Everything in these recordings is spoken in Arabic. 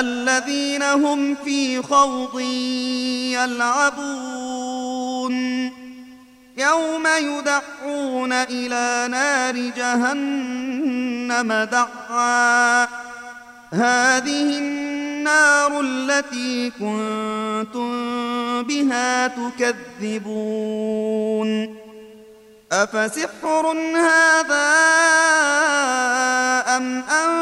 الذين هم في خوض يلعبون. يوم يدعون إلى نار جهنم دعا. هذه النار التي كنتم بها تكذبون. أفسحر هذا أم أنتم لا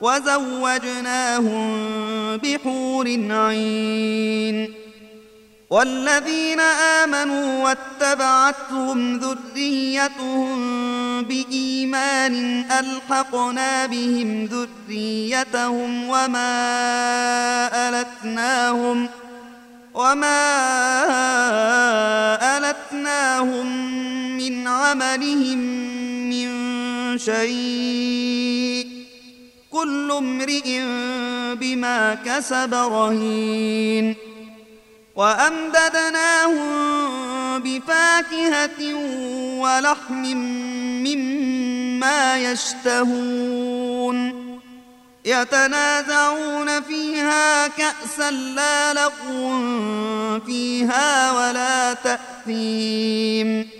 وزوجناهم بحور عين. والذين آمنوا واتبعتهم ذريتهم بإيمان ألحقنا بهم ذريتهم وما ألتناهم وما ألتناهم من عملهم من شيء. كل امرئ بما كسب رهين. وأمددناهم بفاكهة ولحم مما يشتهون. يتنازعون فيها كأسا لا لغو فيها ولا تأثيم.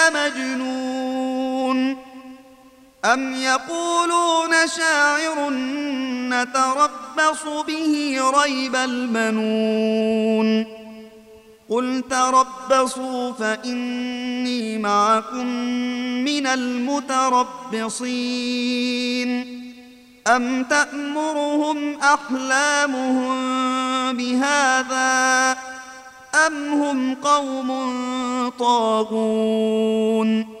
أم يقولون شاعر نتربص به ريب المنون قل تربصوا فإني معكم من المتربصين أم تأمرهم أحلامهم بهذا أم هم قوم طاغون